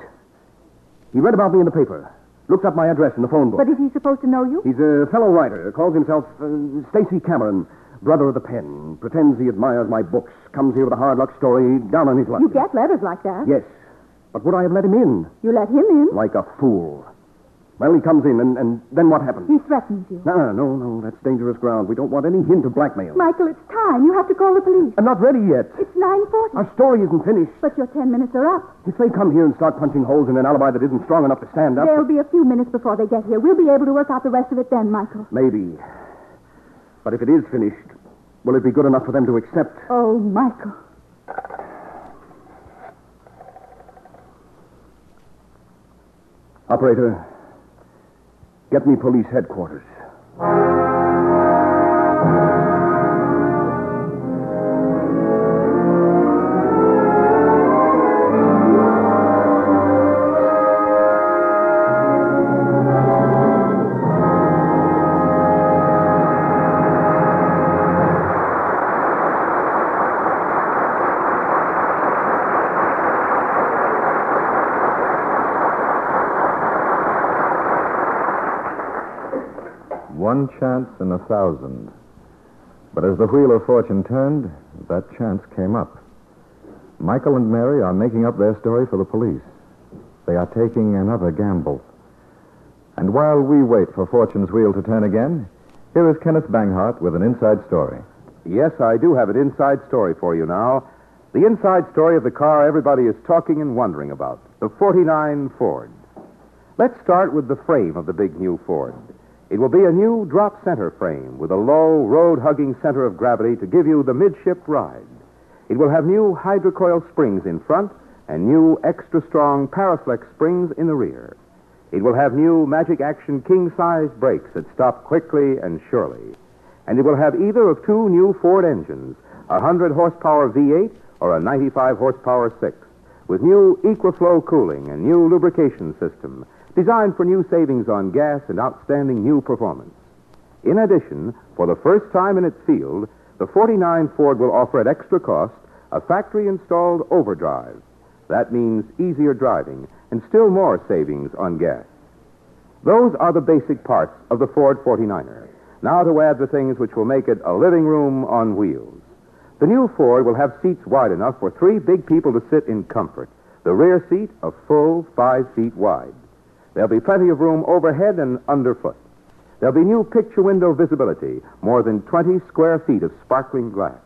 He read about me in the paper. Looked up my address in the phone book. But is he supposed to know you? He's a fellow writer. Calls himself uh, Stacy Cameron, brother of the pen. Pretends he admires my books. Comes here with a hard luck story down on his luck. You get letters like that. Yes. But would I have let him in? You let him in. Like a fool. Well, he comes in, and, and then what happens? He threatens you. No, no, no. That's dangerous ground. We don't want any hint of blackmail. Michael, it's time. You have to call the police. I'm not ready yet. It's 9.40. Our story isn't finished. But your ten minutes are up. If they come here and start punching holes in an alibi that isn't strong enough to stand up. There'll be a few minutes before they get here. We'll be able to work out the rest of it then, Michael. Maybe. But if it is finished, will it be good enough for them to accept? Oh, Michael. Operator, get me police headquarters. Thousand. But as the wheel of fortune turned, that chance came up. Michael and Mary are making up their story for the police. They are taking another gamble. And while we wait for fortune's wheel to turn again, here is Kenneth Banghart with an inside story. Yes, I do have an inside story for you now. The inside story of the car everybody is talking and wondering about the 49 Ford. Let's start with the frame of the big new Ford. It will be a new drop center frame with a low, road hugging center of gravity to give you the midship ride. It will have new hydrocoil springs in front and new extra strong Paraflex springs in the rear. It will have new Magic Action king size brakes that stop quickly and surely. And it will have either of two new Ford engines, a 100 horsepower V8 or a 95 horsepower 6, with new Equiflow cooling and new lubrication system designed for new savings on gas and outstanding new performance. In addition, for the first time in its field, the 49 Ford will offer at extra cost a factory installed overdrive. That means easier driving and still more savings on gas. Those are the basic parts of the Ford 49er. Now to add the things which will make it a living room on wheels. The new Ford will have seats wide enough for three big people to sit in comfort. The rear seat a full five feet wide. There'll be plenty of room overhead and underfoot. There'll be new picture window visibility, more than 20 square feet of sparkling glass.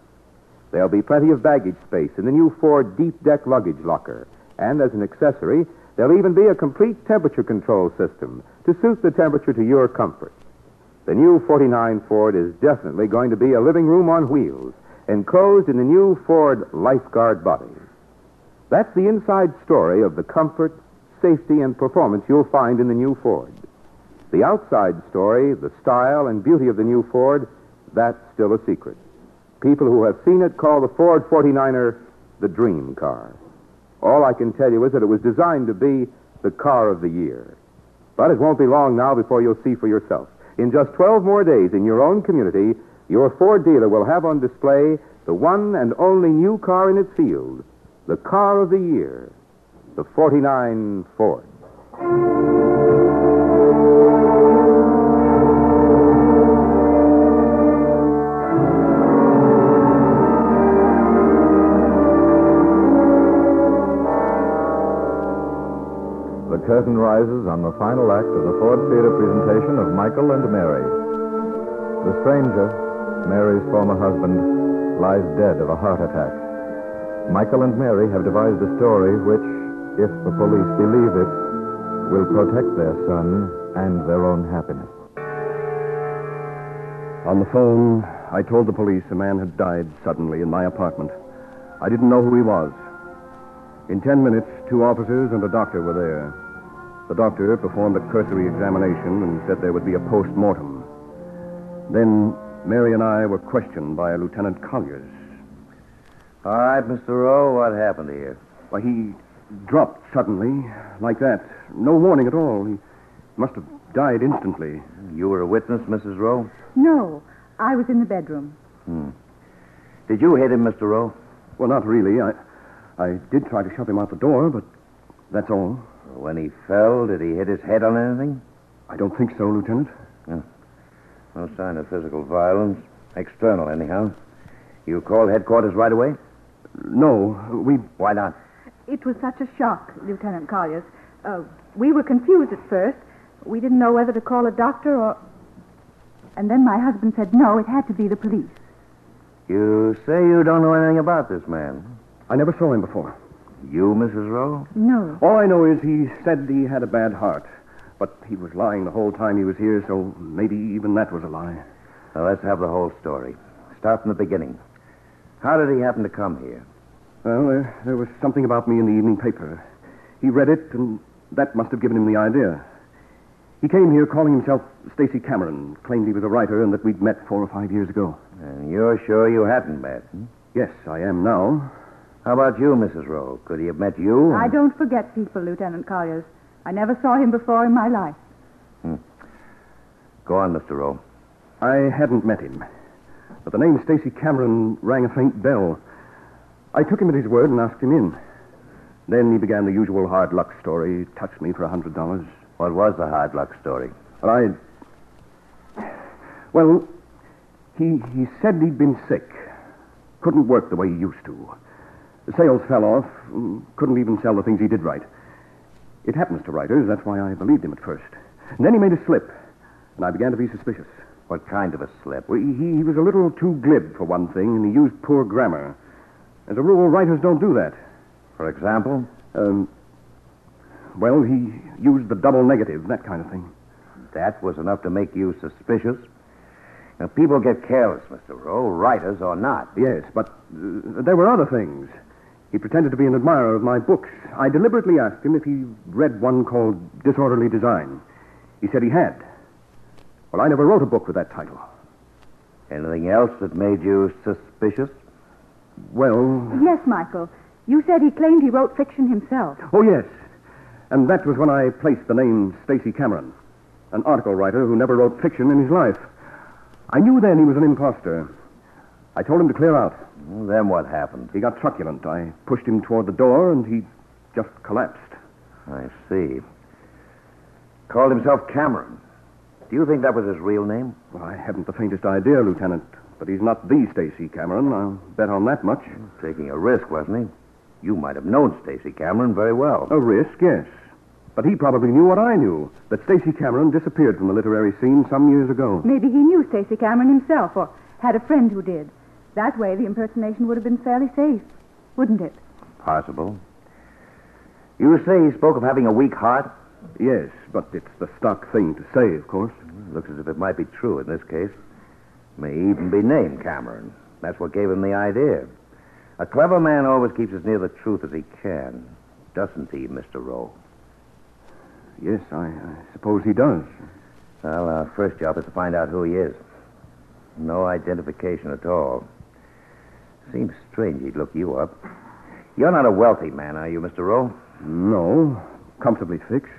There'll be plenty of baggage space in the new Ford deep deck luggage locker. And as an accessory, there'll even be a complete temperature control system to suit the temperature to your comfort. The new 49 Ford is definitely going to be a living room on wheels, enclosed in the new Ford Lifeguard body. That's the inside story of the comfort, safety, and performance you'll find in the new Ford. The outside story, the style and beauty of the new Ford, that's still a secret. People who have seen it call the Ford 49er the dream car. All I can tell you is that it was designed to be the car of the year. But it won't be long now before you'll see for yourself. In just 12 more days in your own community, your Ford dealer will have on display the one and only new car in its field, the car of the year, the 49 Ford. The curtain rises on the final act of the Ford Theater presentation of Michael and Mary. The stranger, Mary's former husband, lies dead of a heart attack. Michael and Mary have devised a story which, if the police believe it, will protect their son and their own happiness. On the phone, I told the police a man had died suddenly in my apartment. I didn't know who he was. In ten minutes, two officers and a doctor were there. The doctor performed a cursory examination and said there would be a post mortem. Then Mary and I were questioned by Lieutenant Colliers. All right, Mr. Rowe, what happened here? Why, he dropped suddenly, like that. No warning at all. He must have died instantly. You were a witness, Mrs. Rowe? No, I was in the bedroom. Hmm. Did you hit him, Mr. Rowe? Well, not really. I, I did try to shove him out the door, but that's all. When he fell, did he hit his head on anything? I don't think so, Lieutenant. No no sign of physical violence. External, anyhow. You called headquarters right away? No, we. Why not? It was such a shock, Lieutenant Colliers. Uh, we were confused at first. We didn't know whether to call a doctor or. And then my husband said no, it had to be the police. You say you don't know anything about this man. I never saw him before. You, Mrs. Rowe? No. All I know is he said he had a bad heart. But he was lying the whole time he was here, so maybe even that was a lie. Now, let's have the whole story. Start from the beginning. How did he happen to come here? Well, there, there was something about me in the evening paper. He read it, and that must have given him the idea. He came here calling himself Stacy Cameron, claimed he was a writer and that we'd met four or five years ago. And you're sure you hadn't met? Hmm? Yes, I am now. How about you, Mrs. Rowe? Could he have met you? I don't forget people, Lieutenant Colliers. I never saw him before in my life. Go on, Mr. Rowe. I hadn't met him, but the name Stacy Cameron rang a faint bell. I took him at his word and asked him in. Then he began the usual hard luck story, touched me for a hundred dollars. What was the hard luck story? But I. Well, he, he said he'd been sick. Couldn't work the way he used to. The sales fell off. Couldn't even sell the things he did write. It happens to writers. That's why I believed him at first. And then he made a slip, and I began to be suspicious. What kind of a slip? Well, he, he was a little too glib, for one thing, and he used poor grammar. As a rule, writers don't do that. For example? Um, well, he used the double negative, that kind of thing. That was enough to make you suspicious. Now, people get careless, Mr. Rowe, writers or not. Yes, but uh, there were other things. He pretended to be an admirer of my books. I deliberately asked him if he read one called Disorderly Design. He said he had. Well, I never wrote a book with that title. Anything else that made you suspicious? Well, Yes, Michael. You said he claimed he wrote fiction himself. oh, yes. And that was when I placed the name Stacy Cameron, an article writer who never wrote fiction in his life. I knew then he was an imposter. I told him to clear out. Well, then what happened? He got truculent. I pushed him toward the door, and he just collapsed. I see. Called himself Cameron. Do you think that was his real name? Well, I haven't the faintest idea, Lieutenant. But he's not the Stacy Cameron. I'll bet on that much. Taking a risk, wasn't he? You might have known Stacy Cameron very well. A risk, yes. But he probably knew what I knew that Stacy Cameron disappeared from the literary scene some years ago. Maybe he knew Stacy Cameron himself or had a friend who did. That way, the impersonation would have been fairly safe, wouldn't it? Possible. You say he spoke of having a weak heart? Yes, but it's the stock thing to say, of course. Looks as if it might be true in this case. May even be named Cameron. That's what gave him the idea. A clever man always keeps as near the truth as he can, doesn't he, Mr. Rowe? Yes, I, I suppose he does. Well, our first job is to find out who he is. No identification at all. Seems strange he'd look you up. You're not a wealthy man, are you, Mr. Rowe? No, comfortably fixed.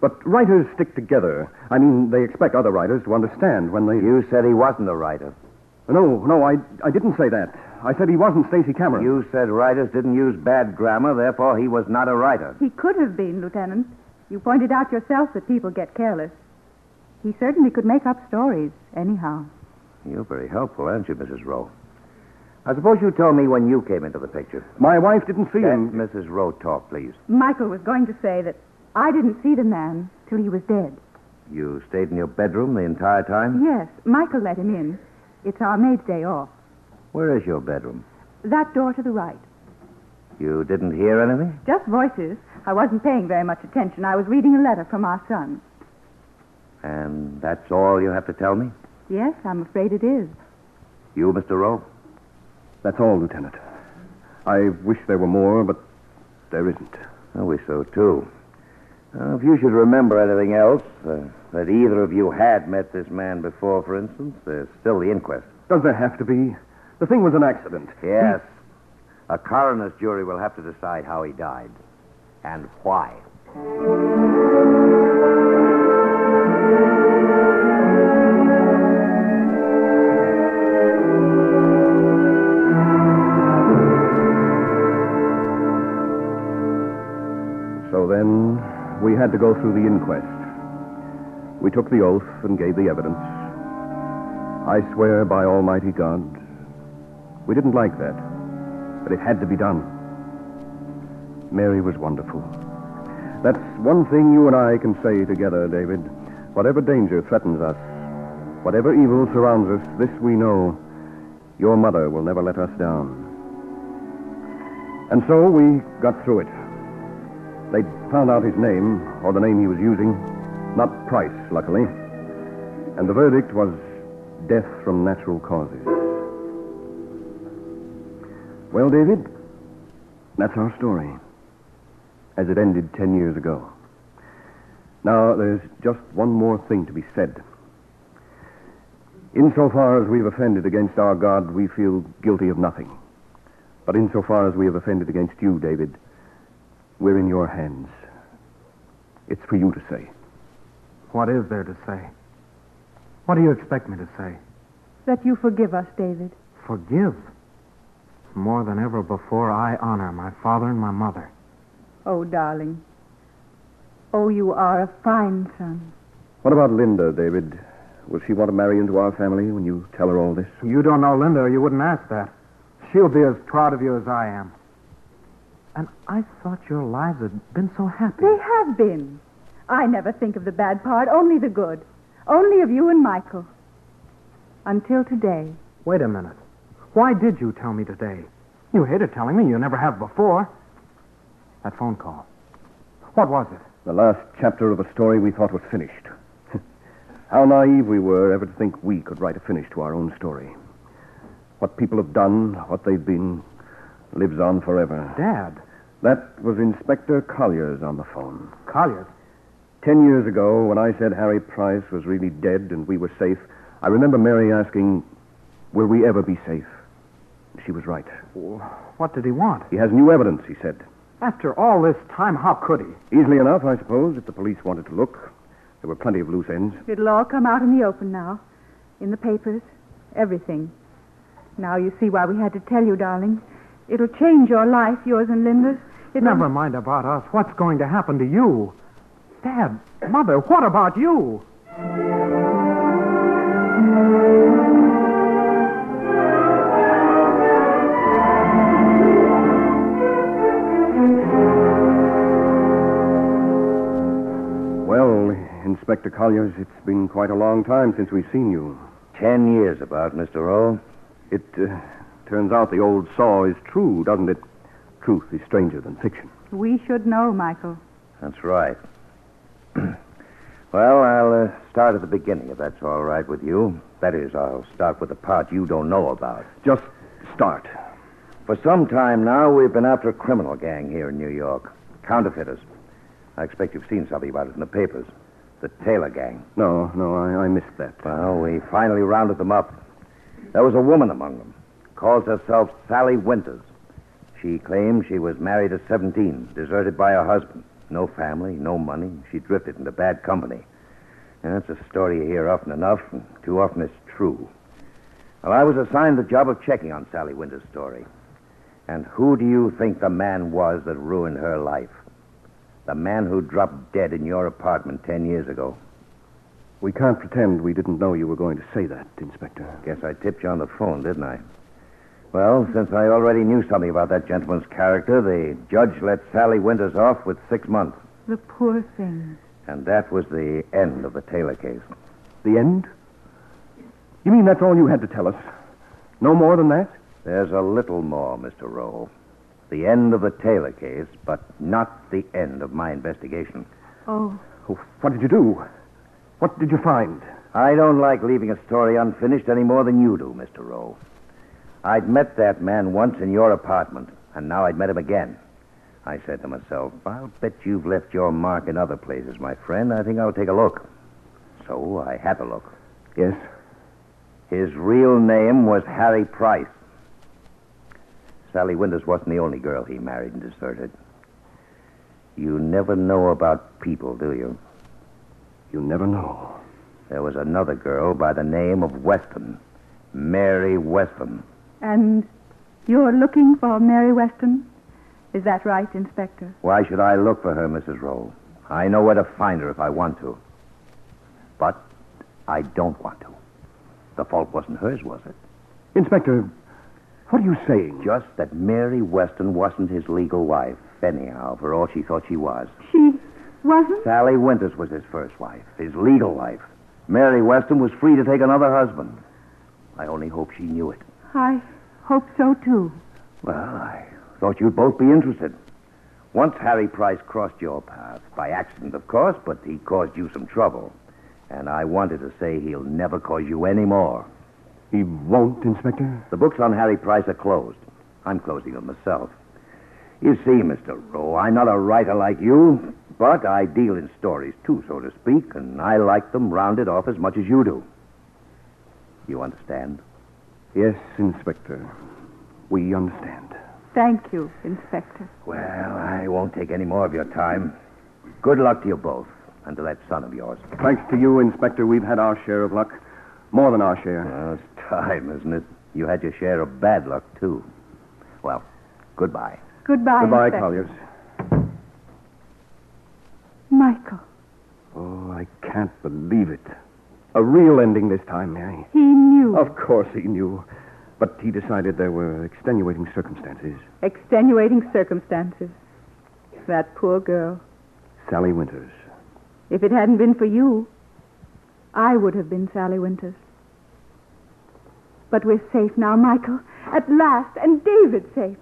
But writers stick together. I mean, they expect other writers to understand when they. You said he wasn't a writer. No, no, I, I didn't say that. I said he wasn't Stacy Cameron. You said writers didn't use bad grammar, therefore he was not a writer. He could have been, Lieutenant. You pointed out yourself that people get careless. He certainly could make up stories, anyhow. You're very helpful, aren't you, Mrs. Rowe? I suppose you told me when you came into the picture. My wife didn't see Let him. Mrs. Rowe talk, please. Michael was going to say that I didn't see the man till he was dead. You stayed in your bedroom the entire time? Yes, Michael let him in. It's our maid's day off. Where is your bedroom? That door to the right. You didn't hear anything? Just voices. I wasn't paying very much attention. I was reading a letter from our son. And that's all you have to tell me? Yes, I'm afraid it is. You, Mr. Rowe? That's all, Lieutenant. I wish there were more, but there isn't. I wish so, too. If you should remember anything else, uh, that either of you had met this man before, for instance, there's still the inquest. Does there have to be? The thing was an accident. Yes. A coroner's jury will have to decide how he died and why. Had to go through the inquest. We took the oath and gave the evidence. I swear by Almighty God, we didn't like that, but it had to be done. Mary was wonderful. That's one thing you and I can say together, David. Whatever danger threatens us, whatever evil surrounds us, this we know. Your mother will never let us down. And so we got through it. They'd found out his name, or the name he was using. Not Price, luckily. And the verdict was death from natural causes. Well, David, that's our story. as it ended ten years ago. Now, there's just one more thing to be said. Insofar as we've offended against our God, we feel guilty of nothing. But insofar as we have offended against you, David, we're in your hands. It's for you to say. What is there to say? What do you expect me to say? That you forgive us, David. Forgive. More than ever before, I honor my father and my mother. Oh, darling. Oh, you are a fine son. What about Linda, David? Will she want to marry into our family when you tell her all this? You don't know Linda, or you wouldn't ask that. She'll be as proud of you as I am. And I thought your lives had been so happy. They have been. I never think of the bad part, only the good. Only of you and Michael. Until today. Wait a minute. Why did you tell me today? You hated telling me. You never have before. That phone call. What was it? The last chapter of a story we thought was finished. How naive we were ever to think we could write a finish to our own story. What people have done, what they've been, lives on forever. Dad. That was Inspector Colliers on the phone. Colliers? Ten years ago, when I said Harry Price was really dead and we were safe, I remember Mary asking, Will we ever be safe? She was right. What did he want? He has new evidence, he said. After all this time, how could he? Easily enough, I suppose, if the police wanted to look. There were plenty of loose ends. It'll all come out in the open now. In the papers. Everything. Now you see why we had to tell you, darling. It'll change your life, yours and Linda's. It'll... Never mind about us. What's going to happen to you? Dad, Mother, what about you? Well, Inspector Colliers, it's been quite a long time since we've seen you. Ten years about, Mr. Rowe. It uh, turns out the old saw is true, doesn't it? Truth is stranger than fiction. We should know, Michael. That's right. well, I'll uh, start at the beginning, if that's all right with you. That is, I'll start with the part you don't know about. Just start. For some time now, we've been after a criminal gang here in New York. Counterfeiters. I expect you've seen something about it in the papers. The Taylor gang. No, no, I, I missed that. Well, we finally rounded them up. There was a woman among them. Calls herself Sally Winters. She claims she was married at 17, deserted by her husband. No family, no money. She drifted into bad company. And that's a story you hear often enough, and too often it's true. Well, I was assigned the job of checking on Sally Winters' story. And who do you think the man was that ruined her life? The man who dropped dead in your apartment ten years ago. We can't pretend we didn't know you were going to say that, Inspector. Guess I tipped you on the phone, didn't I? Well, since I already knew something about that gentleman's character, the judge let Sally Winters off with six months. The poor thing. And that was the end of the Taylor case. The end? You mean that's all you had to tell us? No more than that? There's a little more, Mr. Rowe. The end of the Taylor case, but not the end of my investigation. Oh. oh what did you do? What did you find? I don't like leaving a story unfinished any more than you do, Mr. Rowe. I'd met that man once in your apartment, and now I'd met him again. I said to myself, I'll bet you've left your mark in other places, my friend. I think I'll take a look. So I had to look. Yes? His real name was Harry Price. Sally Winters wasn't the only girl he married and deserted. You never know about people, do you? You never know. There was another girl by the name of Weston. Mary Weston. And you're looking for Mary Weston? Is that right, Inspector? Why should I look for her, Mrs. Rowe? I know where to find her if I want to. But I don't want to. The fault wasn't hers, was it? Inspector, what are you saying? Just that Mary Weston wasn't his legal wife, anyhow, for all she thought she was. She wasn't? Sally Winters was his first wife, his legal wife. Mary Weston was free to take another husband. I only hope she knew it. I hope so, too. Well, I thought you'd both be interested. Once Harry Price crossed your path, by accident, of course, but he caused you some trouble. And I wanted to say he'll never cause you any more. He won't, Inspector? The books on Harry Price are closed. I'm closing them myself. You see, Mr. Rowe, I'm not a writer like you, but I deal in stories too, so to speak, and I like them rounded off as much as you do. You understand? Yes, Inspector. We understand. Thank you, Inspector. Well, I won't take any more of your time. Good luck to you both, and to that son of yours. Thanks to you, Inspector, we've had our share of luck. More than our share. Well, it's time, isn't it? You had your share of bad luck, too. Well, goodbye. Goodbye, Goodbye, Inspector. Colliers. Michael, Oh, I can't believe it. A real ending this time, Mary. he knew. Of course he knew. But he decided there were extenuating circumstances. Extenuating circumstances. That poor girl. Sally Winters. If it hadn't been for you, I would have been Sally Winters. But we're safe now, Michael. At last, and David's safe.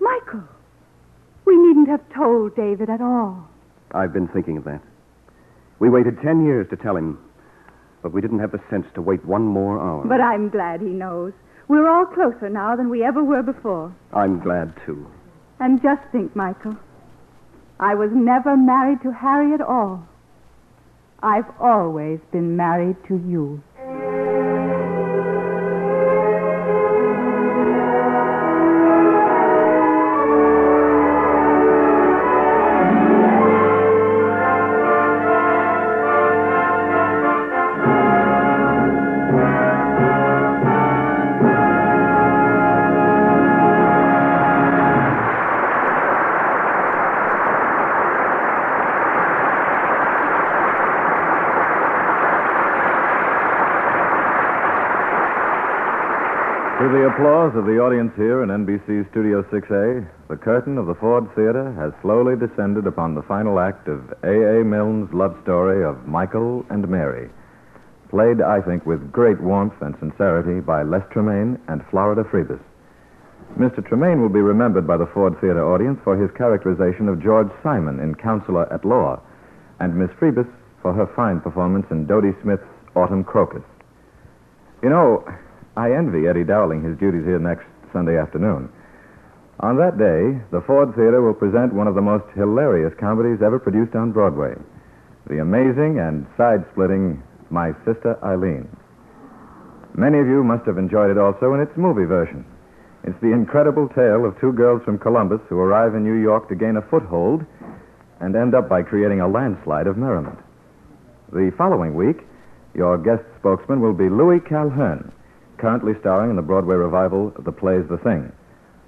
Michael, we needn't have told David at all. I've been thinking of that. We waited ten years to tell him, but we didn't have the sense to wait one more hour. But I'm glad he knows. We're all closer now than we ever were before. I'm glad, too. And just think, Michael, I was never married to Harry at all. I've always been married to you. Of the audience here in NBC Studio 6A, the curtain of the Ford Theater has slowly descended upon the final act of A.A. Milne's love story of Michael and Mary, played, I think, with great warmth and sincerity by Les Tremayne and Florida Friebus. Mr. Tremayne will be remembered by the Ford Theater audience for his characterization of George Simon in Counselor at Law, and Miss Friebus for her fine performance in Dodie Smith's Autumn Crocus. You know, I envy Eddie Dowling his duties here next Sunday afternoon. On that day, the Ford Theater will present one of the most hilarious comedies ever produced on Broadway the amazing and side splitting My Sister Eileen. Many of you must have enjoyed it also in its movie version. It's the incredible tale of two girls from Columbus who arrive in New York to gain a foothold and end up by creating a landslide of merriment. The following week, your guest spokesman will be Louis Calhern, currently starring in the Broadway revival of the play's The Thing.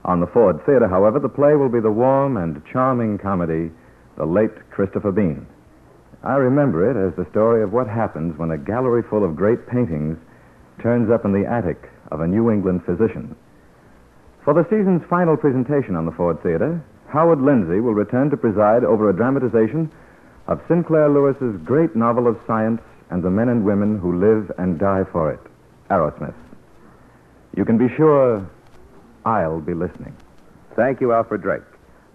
On the Ford Theater, however, the play will be the warm and charming comedy, The Late Christopher Bean. I remember it as the story of what happens when a gallery full of great paintings turns up in the attic of a New England physician. For the season's final presentation on the Ford Theater, Howard Lindsay will return to preside over a dramatization of Sinclair Lewis's great novel of science and the men and women who live and die for it, Arrowsmith. You can be sure I'll be listening. Thank you, Alfred Drake.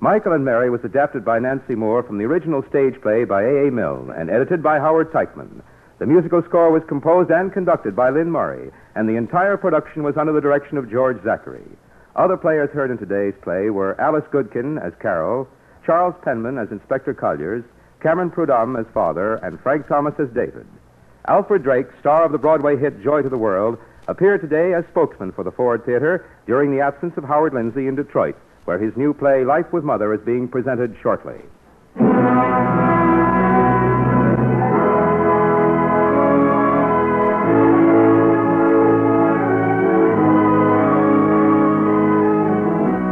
Michael and Mary was adapted by Nancy Moore from the original stage play by A.A. Milne and edited by Howard Teichmann. The musical score was composed and conducted by Lynn Murray, and the entire production was under the direction of George Zachary. Other players heard in today's play were Alice Goodkin as Carol, Charles Penman as Inspector Colliers, Cameron Prudhomme as Father, and Frank Thomas as David. Alfred Drake, star of the Broadway hit Joy to the World, appeared today as spokesman for the Ford Theater during the absence of Howard Lindsay in Detroit, where his new play, Life with Mother, is being presented shortly.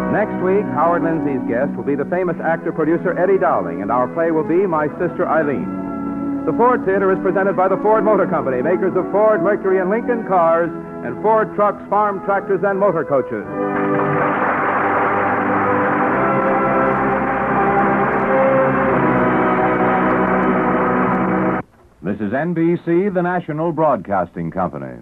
Next week, Howard Lindsay's guest will be the famous actor producer Eddie Dowling, and our play will be My Sister Eileen. The Ford Theater is presented by the Ford Motor Company, makers of Ford, Mercury, and Lincoln cars, and Ford trucks, farm tractors, and motor coaches. This is NBC, the national broadcasting company.